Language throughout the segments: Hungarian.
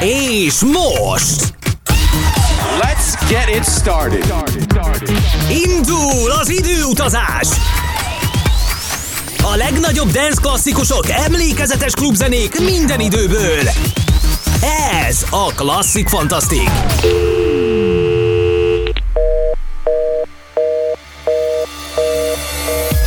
És most! Let's get it started. Indul az időutazás! A legnagyobb dance klasszikusok, emlékezetes klubzenék minden időből. Ez a Klasszik Fantasztik.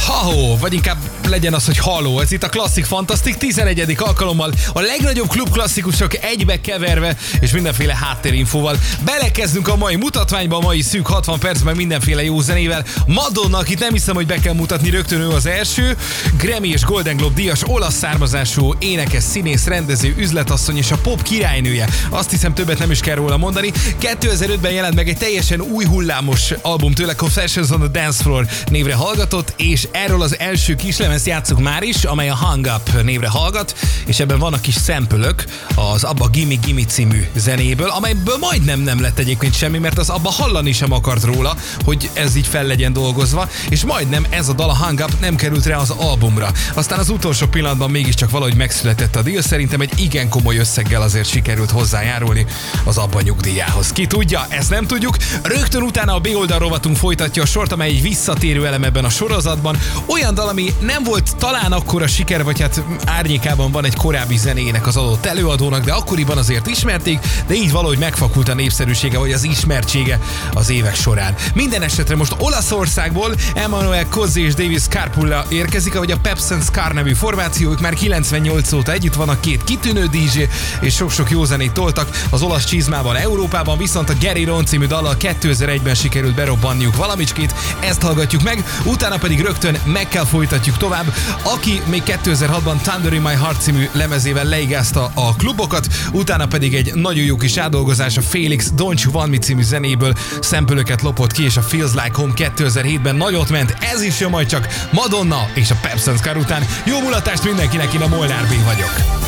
Ha-ho, vagy inkább legyen az, hogy halló. Ez itt a Klasszik Fantasztik 11. alkalommal a legnagyobb klubklasszikusok egybe keverve és mindenféle háttérinfóval. Belekezdünk a mai mutatványba, a mai szűk 60 percben mindenféle jó zenével. Madonna, akit nem hiszem, hogy be kell mutatni, rögtön ő az első. Grammy és Golden Globe díjas olasz származású énekes, színész, rendező, üzletasszony és a pop királynője. Azt hiszem többet nem is kell róla mondani. 2005-ben jelent meg egy teljesen új hullámos album tőle, Confessions on the Dance Floor névre hallgatott, és erről az első kislemez ezt játszuk már is, amely a Hung Up névre hallgat, és ebben vannak kis szempölök az Abba Gimme Gimme című zenéből, amelyből majdnem nem lett egyébként semmi, mert az Abba hallani sem akart róla, hogy ez így fel legyen dolgozva, és majdnem ez a dal a Hung Up nem került rá az albumra. Aztán az utolsó pillanatban mégiscsak valahogy megszületett a deal, szerintem egy igen komoly összeggel azért sikerült hozzájárulni az Abba nyugdíjához. Ki tudja, ezt nem tudjuk. Rögtön utána a B oldal rovatunk folytatja a sort, amely egy visszatérő elem ebben a sorozatban. Olyan dal, ami nem volt talán akkora siker, vagy hát árnyékában van egy korábbi zenének az adott előadónak, de akkoriban azért ismerték, de így valahogy megfakult a népszerűsége, vagy az ismertsége az évek során. Minden esetre most Olaszországból Emmanuel Kozzi és Davis Carpulla érkezik, vagy a Peps and Scar nevű formációk már 98 óta együtt vannak két kitűnő DJ, és sok-sok jó zenét toltak az olasz csizmában Európában, viszont a Gary Ron című dallal 2001-ben sikerült berobbanniuk valamicskét, ezt hallgatjuk meg, utána pedig rögtön meg kell folytatjuk tovább. Aki még 2006-ban Thunder in My Heart című lemezével leigázta a klubokat, utána pedig egy nagyon jó kis átdolgozás a Felix Don't You Want Me című zenéből szempölöket lopott ki, és a Feels Like Home 2007-ben nagyot ment. Ez is jön majd csak Madonna és a Scar után. Jó mulatást mindenkinek, én a Molnár B vagyok.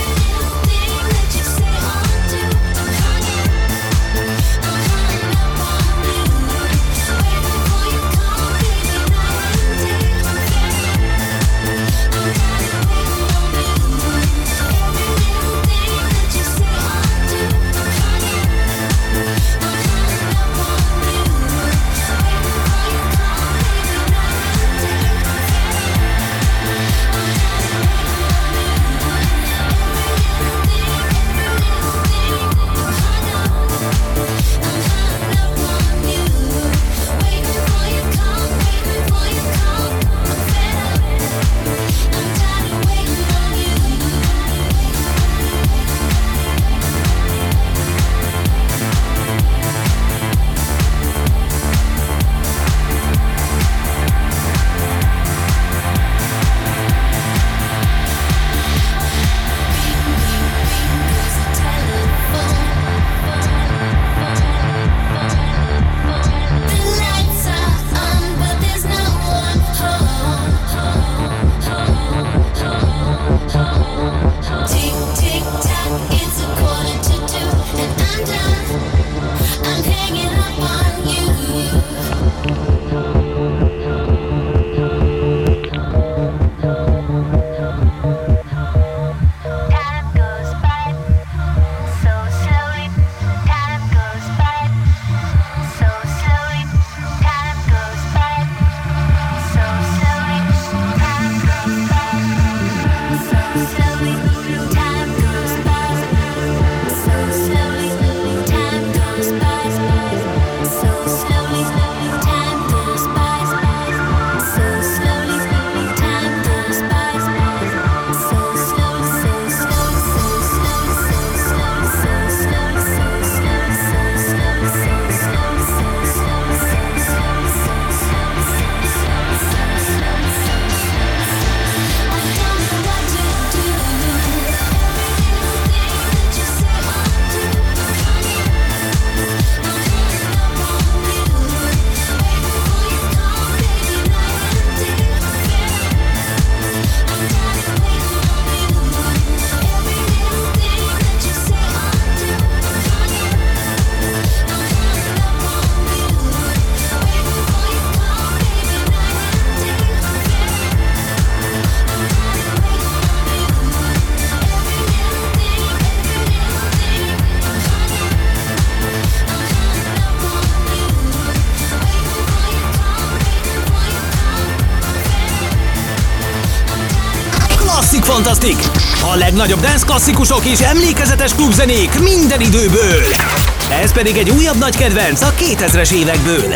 Legnagyobb dance klasszikusok és emlékezetes klubzenék minden időből. Ez pedig egy újabb nagy kedvenc a 2000-es évekből.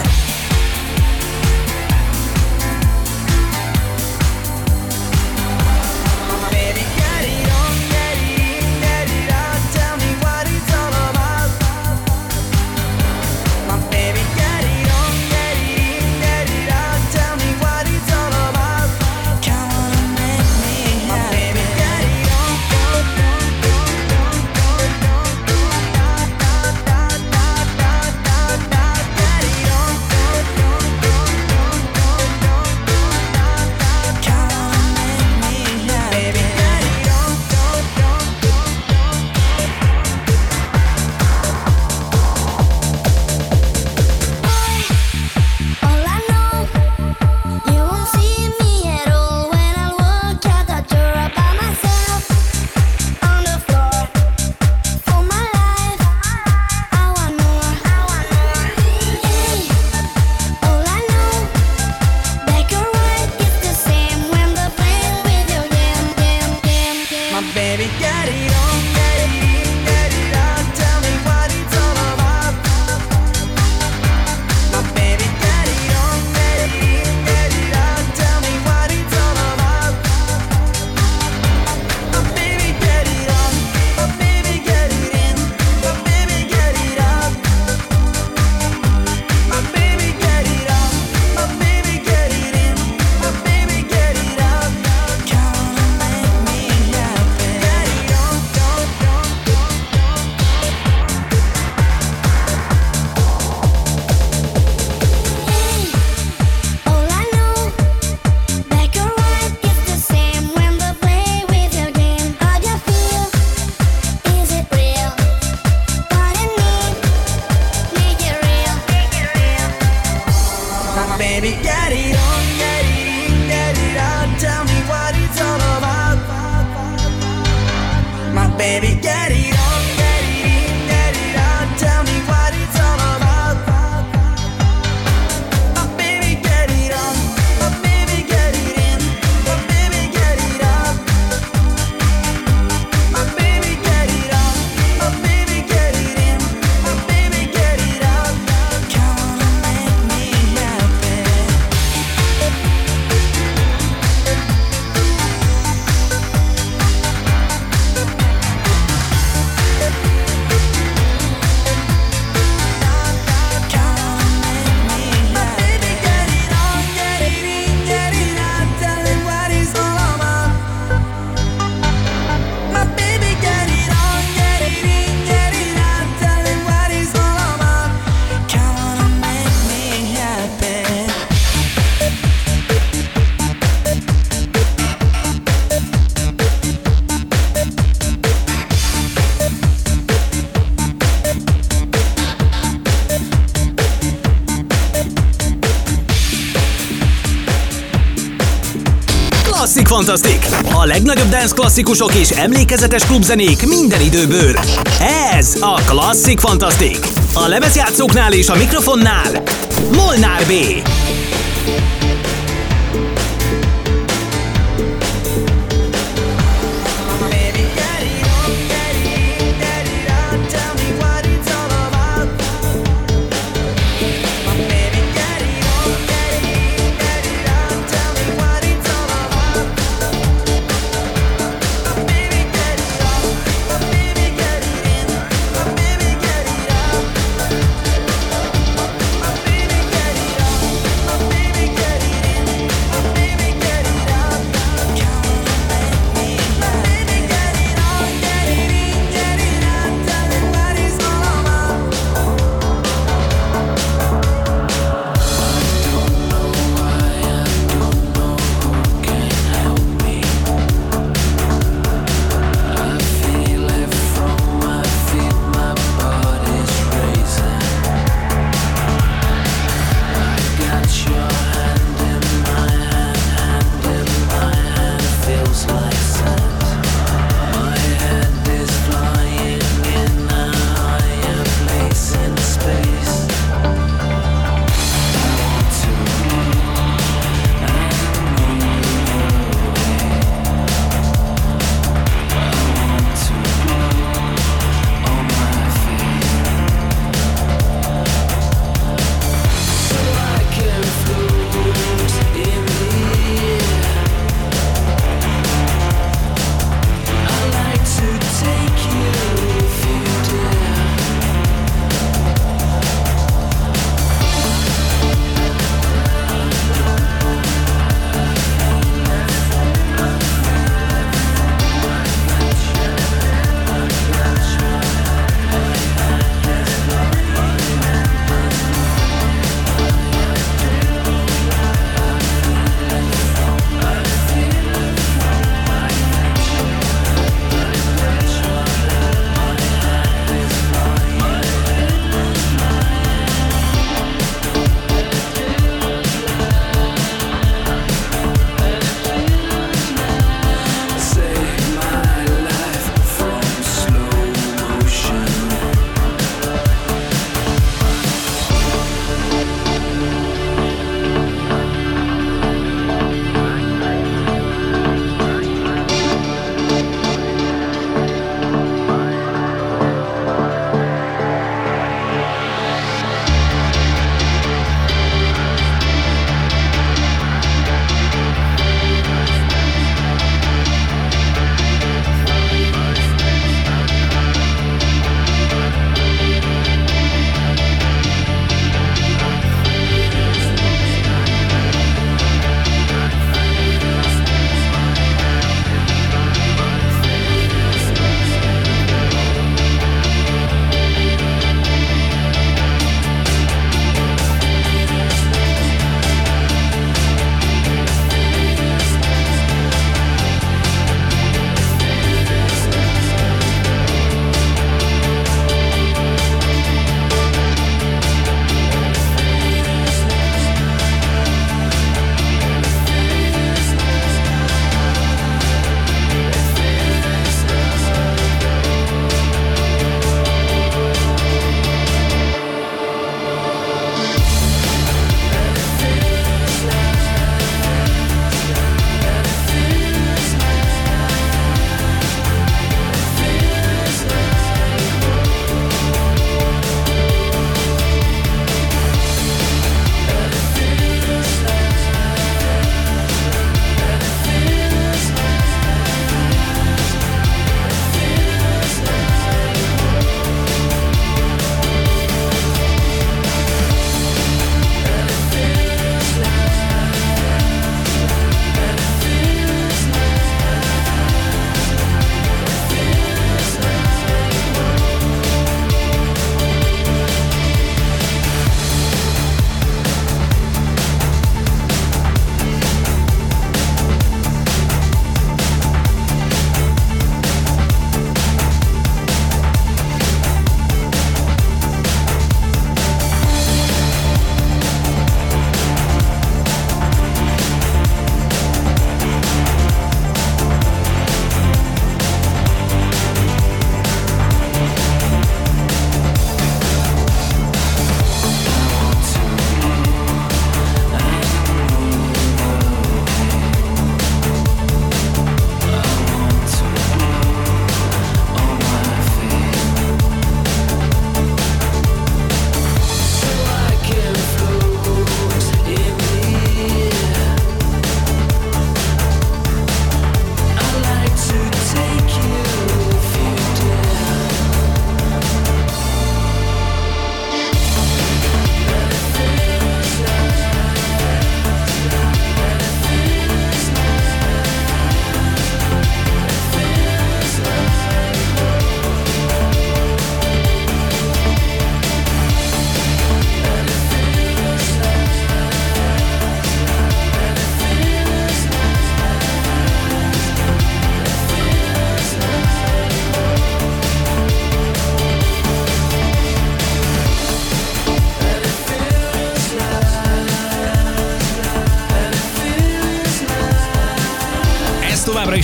baby it Fantasztik! A legnagyobb dance klasszikusok és emlékezetes klubzenék minden időből. Ez a Klasszik Fantasztik! A lemezjátszóknál és a mikrofonnál Molnár B.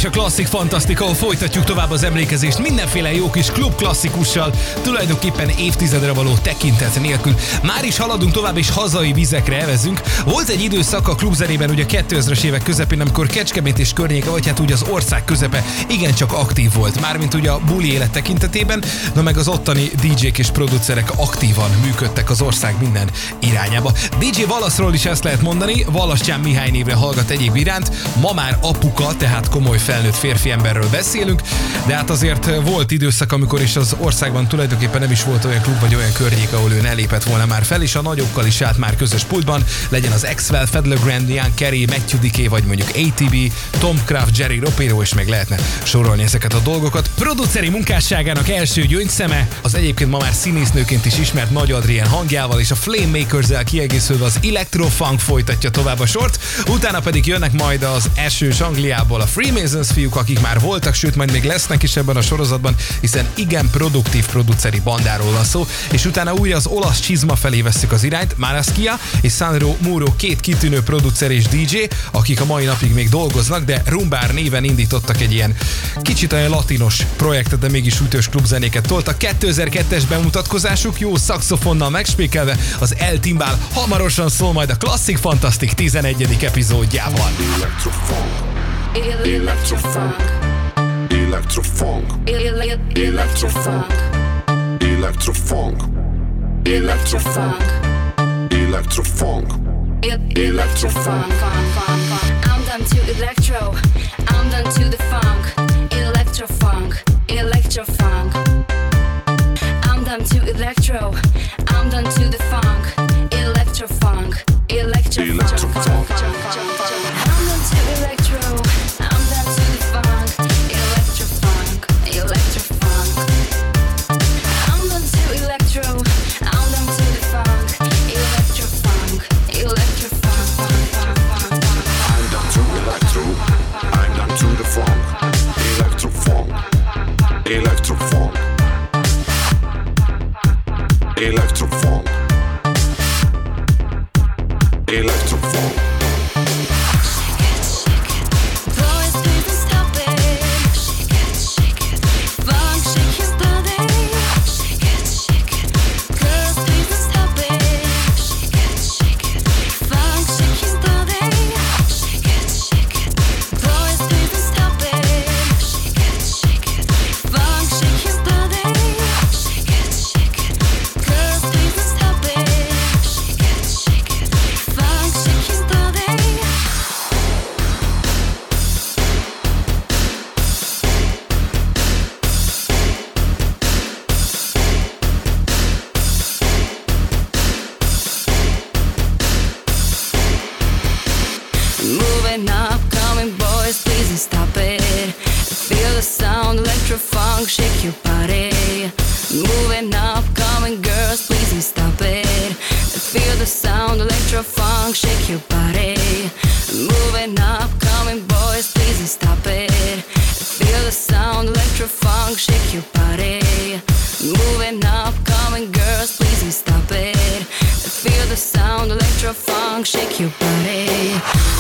is a Klasszik Fantasztika, ahol folytatjuk tovább az emlékezést mindenféle jó kis klub klasszikussal, tulajdonképpen évtizedre való tekintet nélkül. Már is haladunk tovább, és hazai vizekre evezünk. Volt egy időszak a klubzenében ugye 2000-es évek közepén, amikor Kecskemét és környéke, vagy hát ugye az ország közepe igencsak aktív volt. Mármint ugye a buli élet tekintetében, na meg az ottani DJ-k és producerek aktívan működtek az ország minden irányába. DJ Valaszról is ezt lehet mondani, Valastyán Mihály névre hallgat egyéb iránt, ma már apuka, tehát komoly felnőtt férfi emberről beszélünk, de hát azért volt időszak, amikor is az országban tulajdonképpen nem is volt olyan klub vagy olyan környék, ahol ő ne lépett volna már fel, és a nagyokkal is állt már közös pultban, legyen az Axwell, Fedler Grand, Ian Kerry, Matthew Diké, vagy mondjuk ATB, Tom Craft, Jerry Ropero, és meg lehetne sorolni ezeket a dolgokat. Produceri munkásságának első gyöngyszeme, az egyébként ma már színésznőként is ismert Nagy Adrien hangjával és a Flame Makers-el kiegészülve az Electrofunk folytatja tovább a sort, utána pedig jönnek majd az esős Angliából a Freemasons fiúk, akik már voltak, sőt majd még lesznek is ebben a sorozatban, hiszen igen produktív produceri bandáról van szó, és utána újra az olasz csizma felé veszük az irányt, Maraskia és Sandro Muro két kitűnő producer és DJ, akik a mai napig még dolgoznak, de Rumbár néven indítottak egy ilyen kicsit olyan latinos projektet, de mégis ütős klubzenéket toltak. 2002-es bemutatkozásuk jó szaxofonnal megspékelve az El Timbál hamarosan szól majd a Classic Fantastic 11. epizódjában. Electrofunk. Electrofunk. Electrofunk. Electrofunk. Electrofunk. Electrofunk. Electrofunk. I'm done to electro. I'm done to the funk. Electrofunk. Electrofunk. I'm done to electro. Sound, electrofunk, shake your body. Moving up, coming boys, please don't stop it. Feel the sound, electro funk, shake your body. Moving up, coming girls, please don't stop it. Feel the sound, electro funk, shake your body.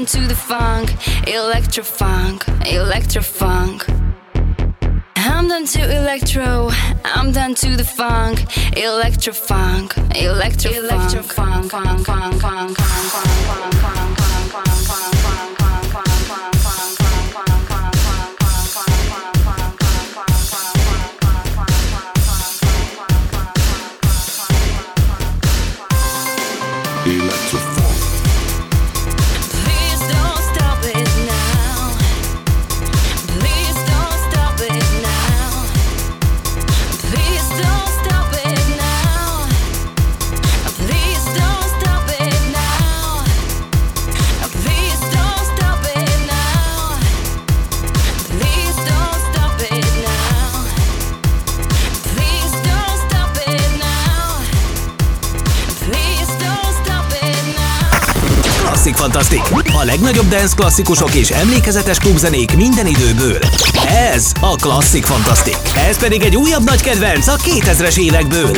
on to the funk, electro funk, electro funk. I'm down to electro, I'm down to the funk, electro funk, electro funk, electro funk, funk, funk, funk, funk, funk, funk, funk, funk, funk, funk, funk. Fantasztik! A legnagyobb dance klasszikusok és emlékezetes klubzenék minden időből. Ez a Klasszik Fantasztik. Ez pedig egy újabb nagy kedvenc a 2000-es évekből.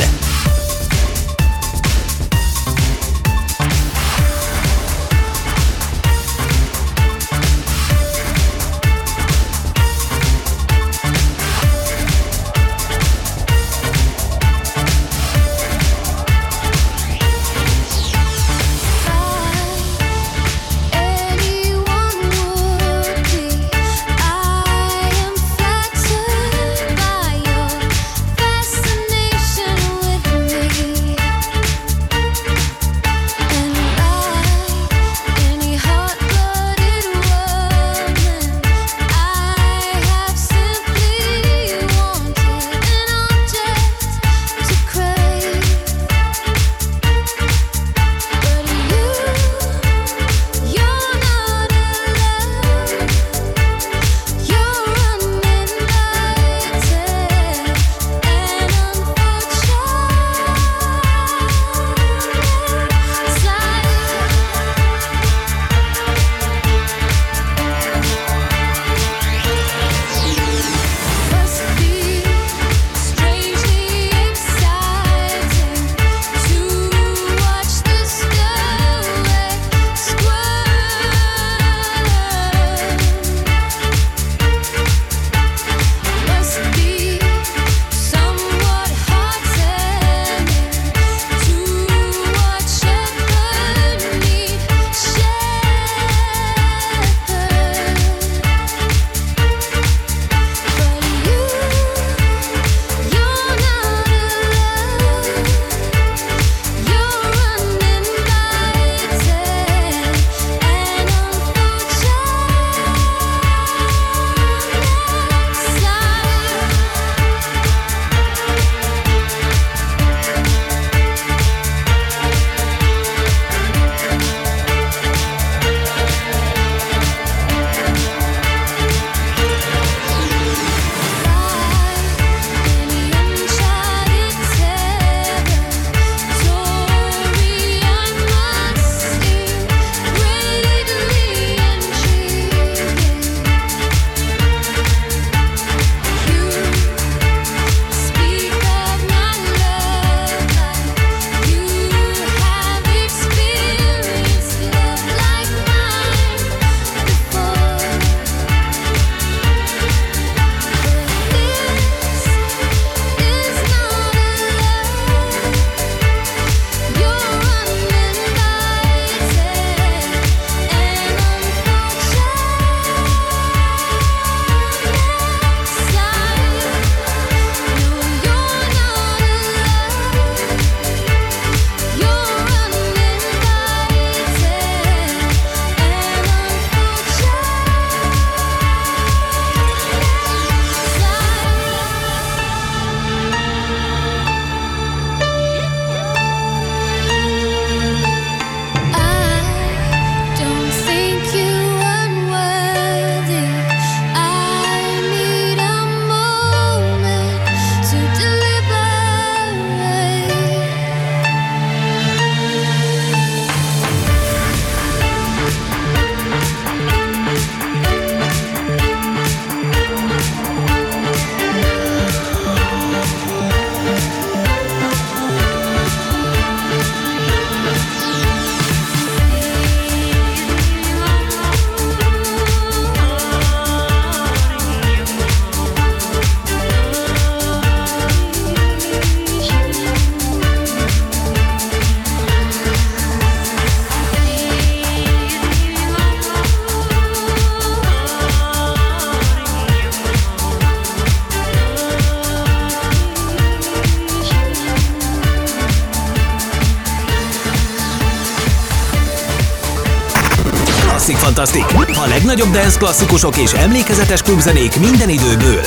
Legnagyobb dance klasszikusok és emlékezetes klubzenék minden időből.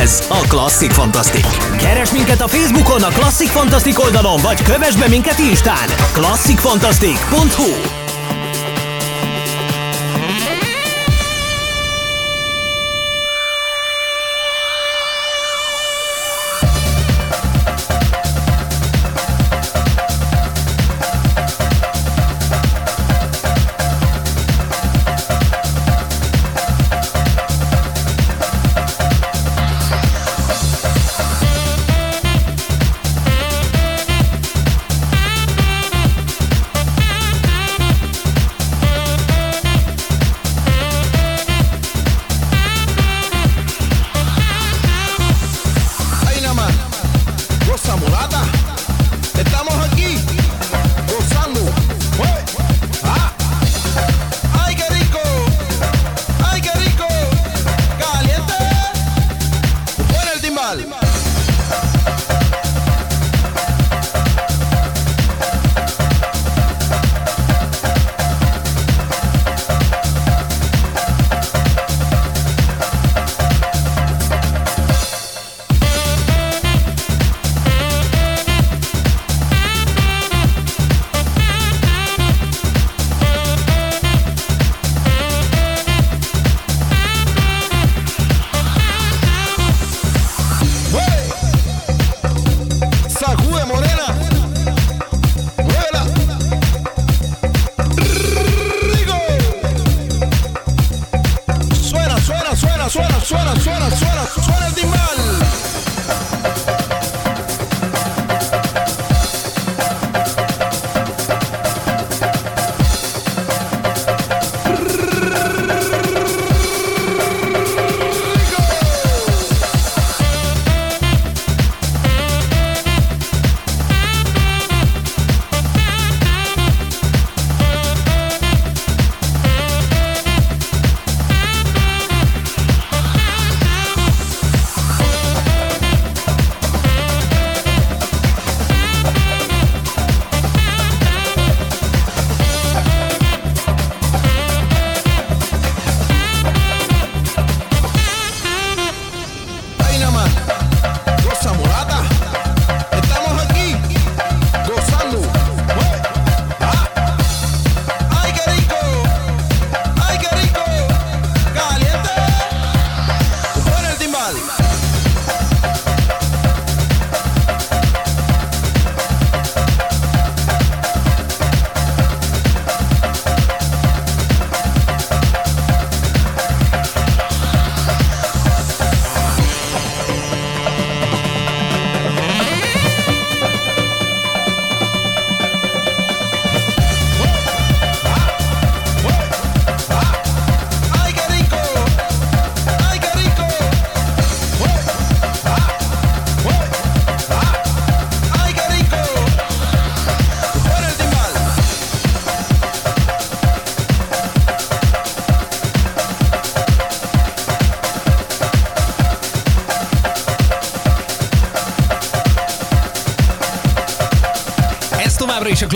Ez a Klasszik Fantasztik. Keres minket a Facebookon a Klasszik Fantasztik oldalon, vagy kövess be minket Instán. klasszikfantasztik.hu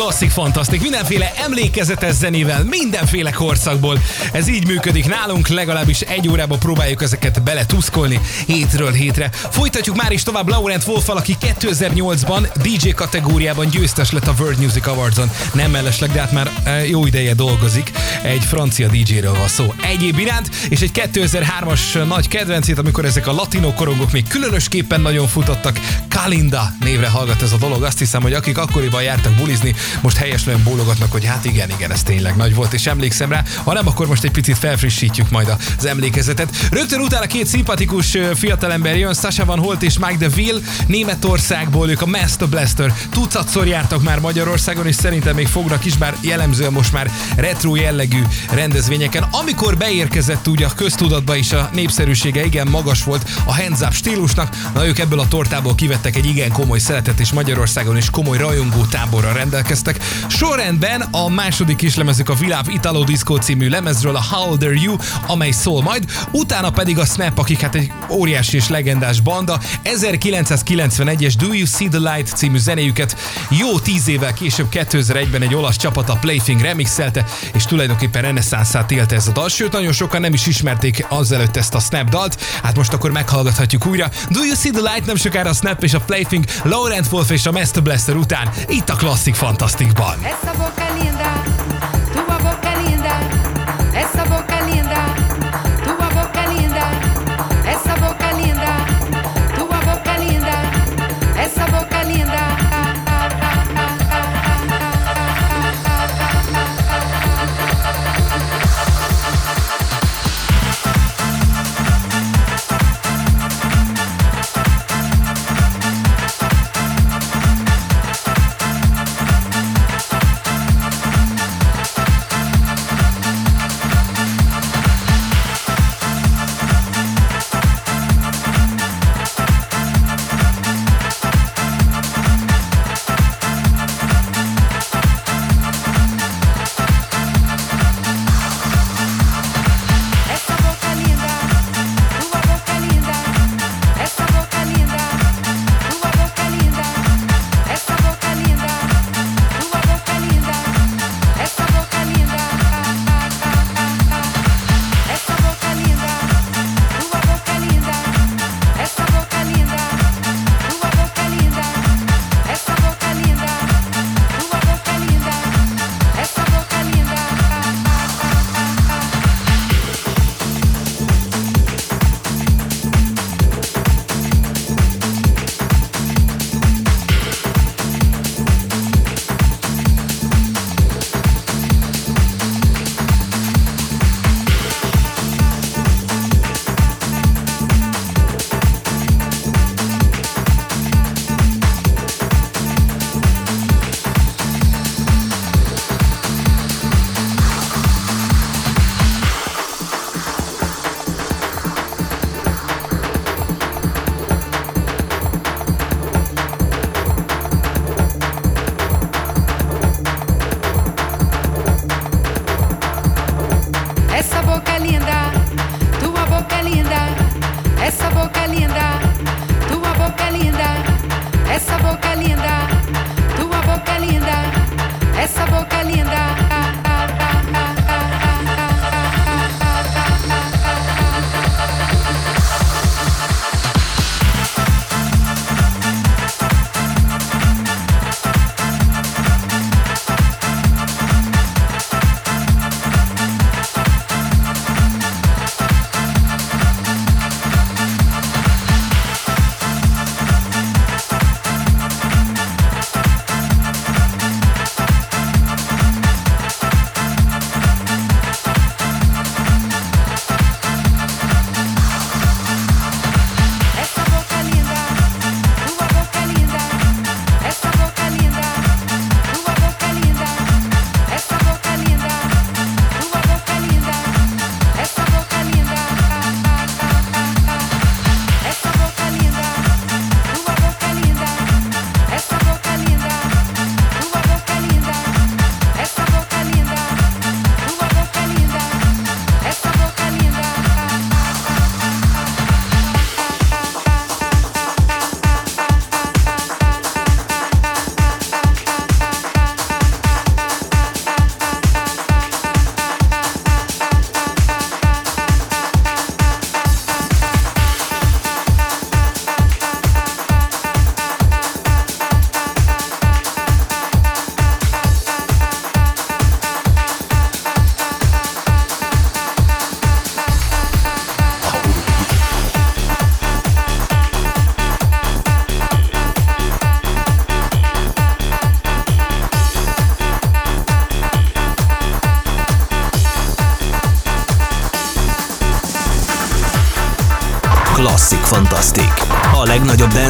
klasszik fantasztik. Mindenféle emlékezetes zenével, mindenféle korszakból. Ez így működik nálunk, legalábbis egy órába próbáljuk ezeket beletuszkolni hétről hétre. Folytatjuk már is tovább Laurent wolff aki 2008-ban DJ kategóriában győztes lett a World Music Awards-on. Nem mellesleg, de hát már eh, jó ideje dolgozik. Egy francia DJ-ről van szó. Egyéb iránt, és egy 2003-as nagy kedvencét, amikor ezek a latino korongok még különösképpen nagyon futottak. Kalinda névre hallgat ez a dolog. Azt hiszem, hogy akik akkoriban jártak bulizni, most helyeslően bólogatnak, hogy hát igen, igen, ez tényleg nagy volt, és emlékszem rá. Ha nem, akkor most egy picit felfrissítjük majd az emlékezetet. Rögtön utána két szimpatikus fiatalember jön, Sasha Van Holt és Mike DeVille, Németországból, ők a Master Blaster. Tucatszor jártak már Magyarországon, és szerintem még fognak is, bár jellemzően most már retro jellegű rendezvényeken. Amikor beérkezett ugye a köztudatba is a népszerűsége igen magas volt a hands up stílusnak, na ők ebből a tortából kivettek egy igen komoly szeretet, és Magyarországon is komoly rajongó táborra rendelkeztek. Sorrendben a második kislemezük a Viláv Italo Disco című lemezről, a How Old Are You, amely szól majd, utána pedig a Snap, akik hát egy óriási és legendás banda, 1991-es Do You See The Light című zenéjüket jó tíz évvel később 2001-ben egy olasz csapat a Plaything remixelte, és tulajdonképpen reneszánszát élte ez a dal, sőt nagyon sokan nem is ismerték azelőtt ezt a Snap dalt, hát most akkor meghallgathatjuk újra. Do You See The Light nem sokára a Snap és a Plaything, Laurent Wolf és a Master Blaster után, itt a boca linda, tua boca linda,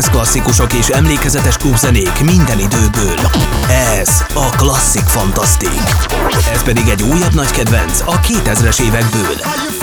dance klasszikusok és emlékezetes klubzenék minden időből. Ez a Klasszik Fantasztik. Ez pedig egy újabb nagy kedvenc a 2000-es évekből.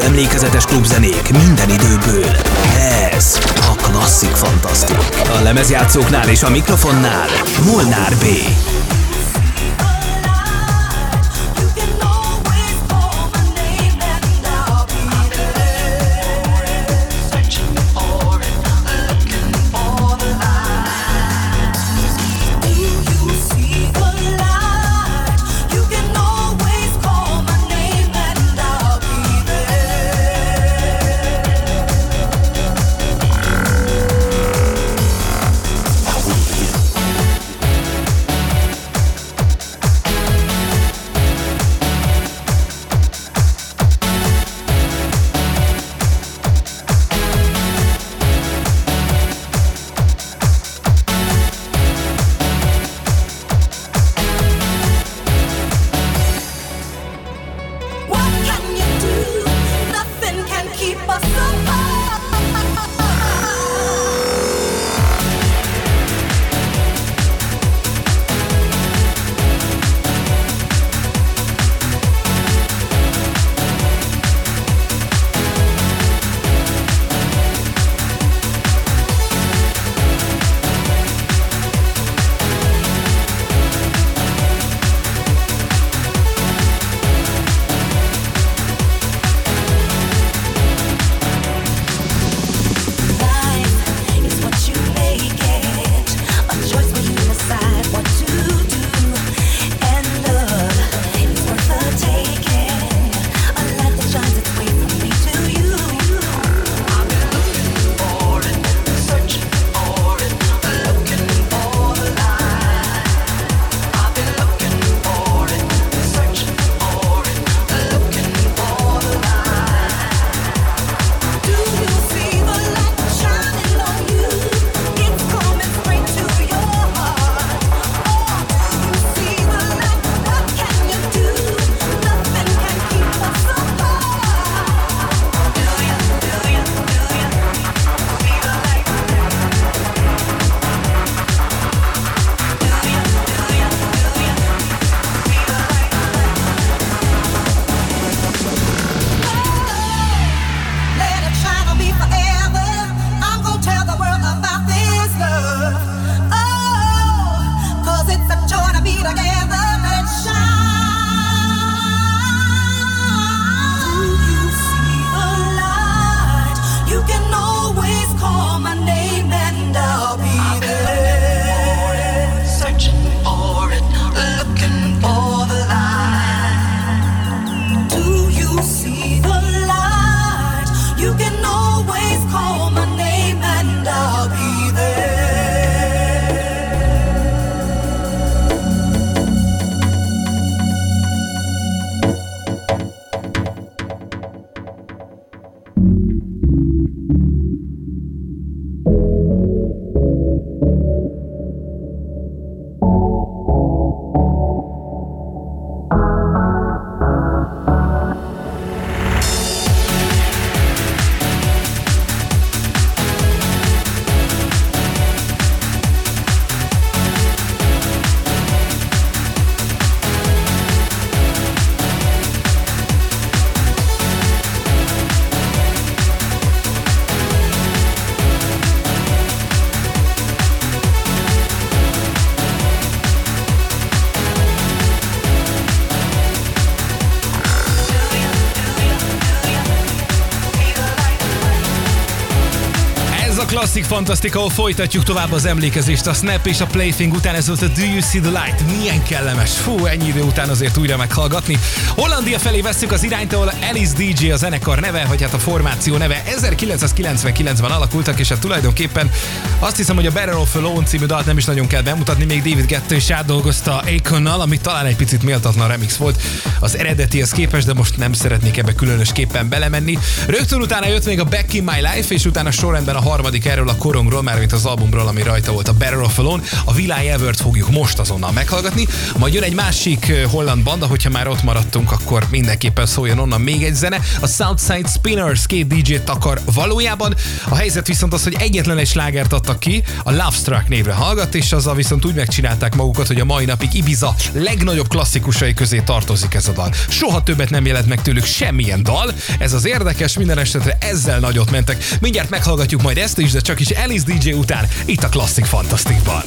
Emlékezetes klubzenék minden időből. Ez a Klasszik Fantasztik. A lemezjátszóknál és a mikrofonnál Molnár B. ahol folytatjuk tovább az emlékezést a Snap és a Plaything után. Ez volt a Do You See The Light? Milyen kellemes. Fú, ennyi idő után azért újra meghallgatni. Hollandia felé veszük az irányt, ahol Alice DJ a zenekar neve, vagy hát a formáció neve. 1999-ben alakultak, és hát tulajdonképpen azt hiszem, hogy a Better of Alone című dalt nem is nagyon kell bemutatni, még David Getto is átdolgozta Akonnal, ami talán egy picit méltatlan remix volt az eredetihez képest, de most nem szeretnék ebbe különösképpen belemenni. Rögtön utána jött még a Back in My Life, és utána sorrendben a harmadik erről a korongról, már mint az albumról, ami rajta volt a Barrel of Alone. A Villáj Evert fogjuk most azonnal meghallgatni. Majd jön egy másik holland banda, hogyha már ott maradtunk, akkor mindenképpen szóljon onnan még egy zene. A Southside Spinners két DJ-t akar valójában. A helyzet viszont az, hogy egyetlen egy slágert adtak ki, a Love Struck névre hallgat, és azzal viszont úgy megcsinálták magukat, hogy a mai napig Ibiza legnagyobb klasszikusai közé tartozik ez a dal. Soha többet nem jelent meg tőlük semmilyen dal. Ez az érdekes, minden esetre ezzel nagyot mentek. Mindjárt meghallgatjuk majd ezt is, de csak is Alice DJ után itt a Classic Fantasticban.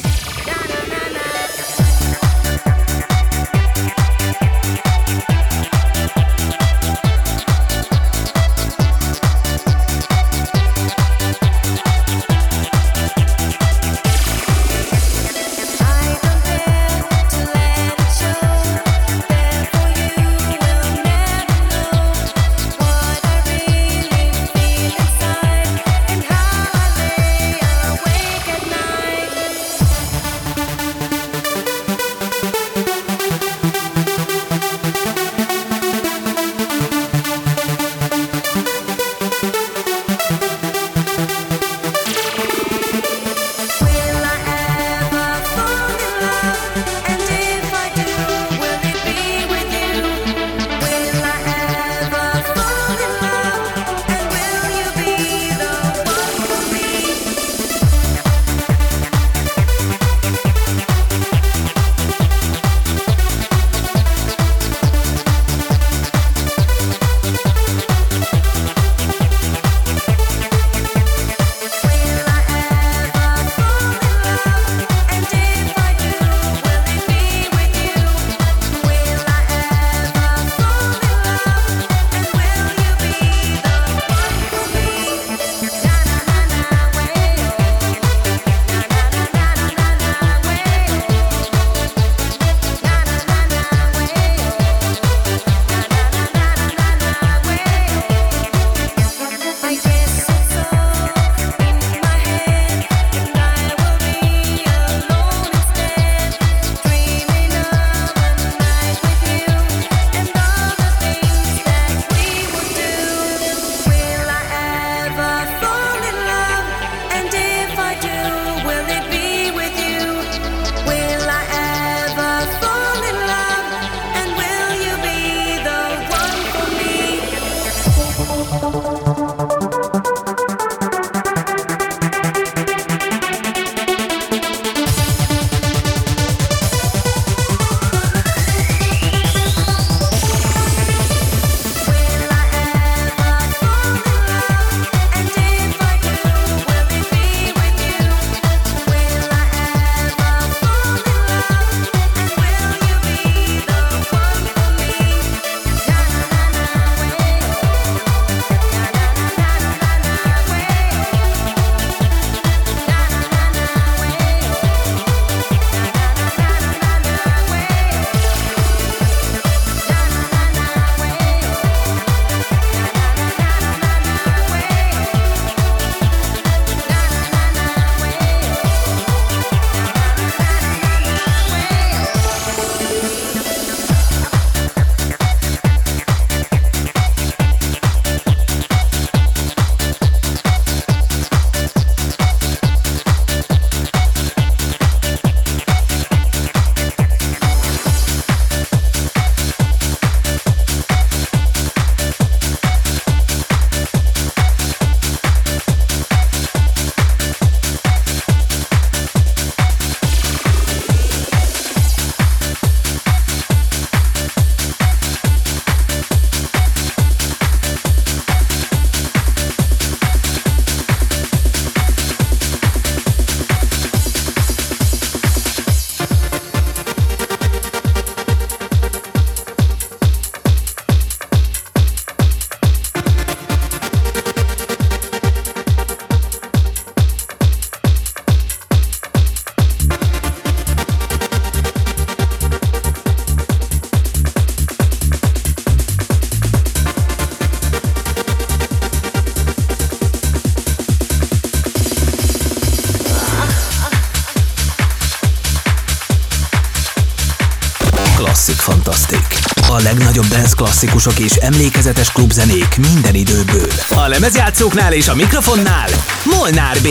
Dance klasszikusok és emlékezetes klubzenék minden időből. A lemezjátszóknál és a mikrofonnál Molnár B.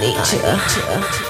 nature. nature.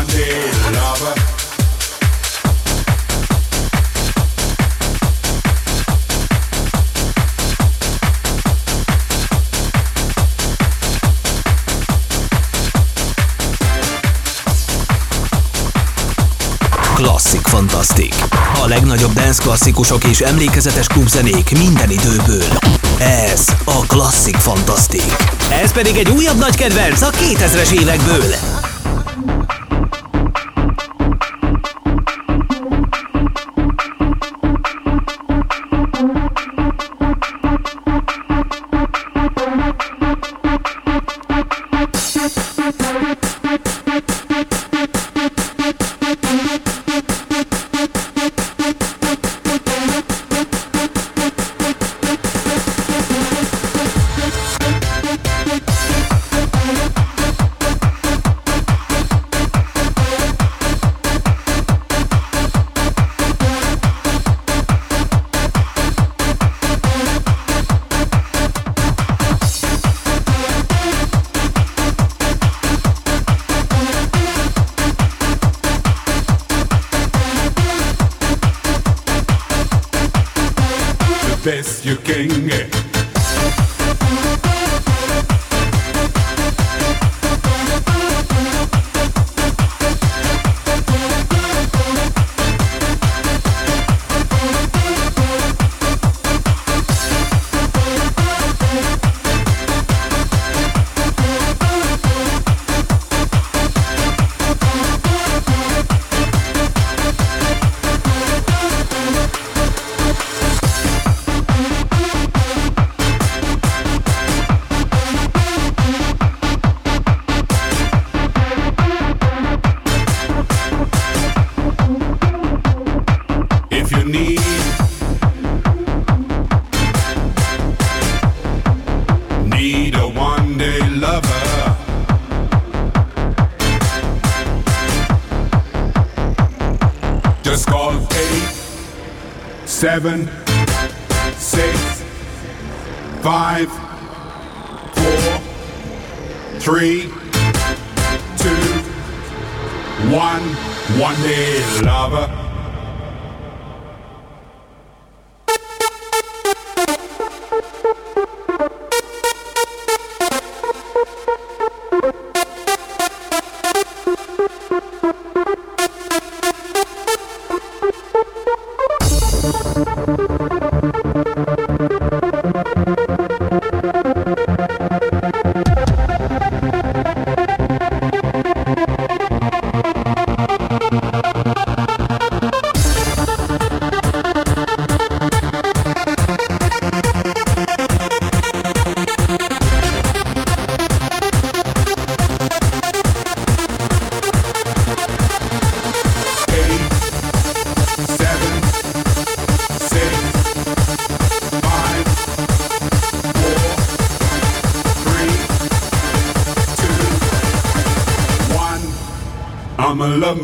One day. A legnagyobb dance klasszikusok és emlékezetes klubzenék minden időből. Ez a Klasszik Fantasztik. Ez pedig egy újabb nagy kedvenc a 2000-es évekből. Seven.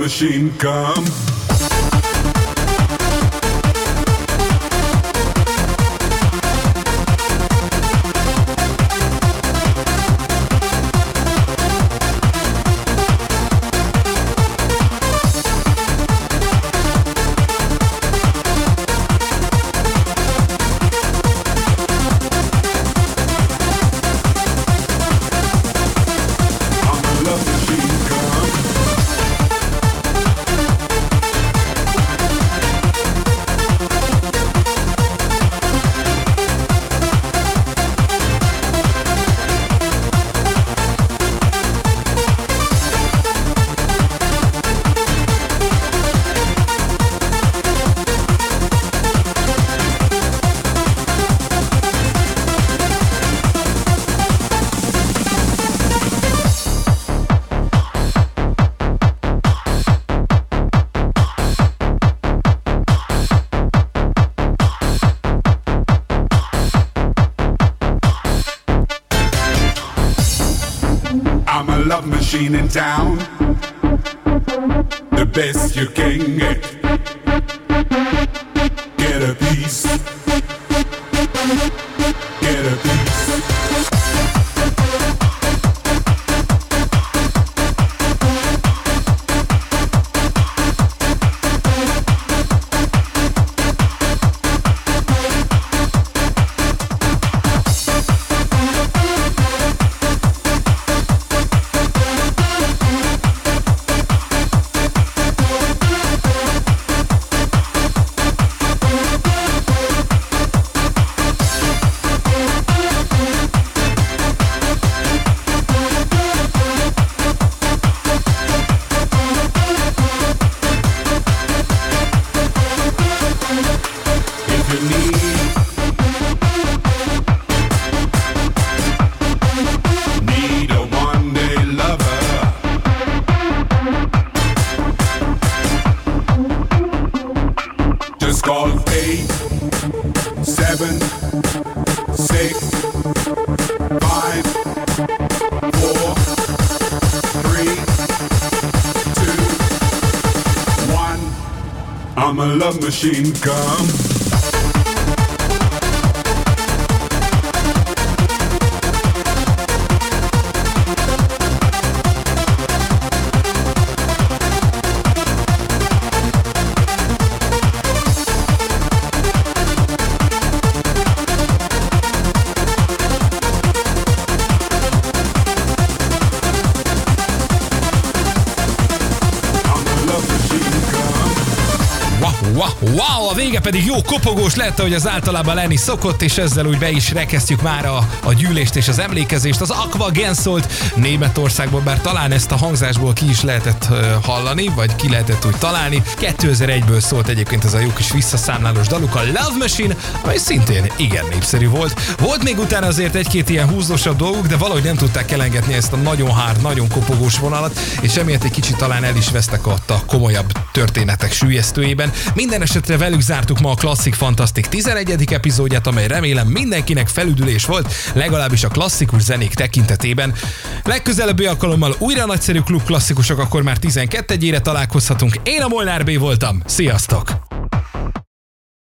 Machine, come. Machine in town. The best you can get. Get machine, come. Pedig jó kopogós lett, ahogy az általában lenni szokott, és ezzel úgy be is rekesztjük már a, a gyűlést és az emlékezést. Az Aqua Gen szólt Németországból, bár talán ezt a hangzásból ki is lehetett hallani, vagy ki lehetett úgy találni. 2001-ből szólt egyébként ez a jó kis visszaszámlálós daluk, a Love Machine, amely szintén igen népszerű volt. Volt még utána azért egy-két ilyen húzósabb dolguk, de valahogy nem tudták elengedni ezt a nagyon hard, nagyon kopogós vonalat, és emiatt egy kicsit talán el is vesztek ott a komolyabb történetek sülyeztőjében. Minden esetre velük zártuk ma a Klasszik Fantasztik 11. epizódját, amely remélem mindenkinek felüdülés volt, legalábbis a klasszikus zenék tekintetében. Legközelebbi alkalommal újra nagyszerű klub klasszikusok, akkor már 12-ére találkozhatunk. Én a Molnár B voltam. Sziasztok!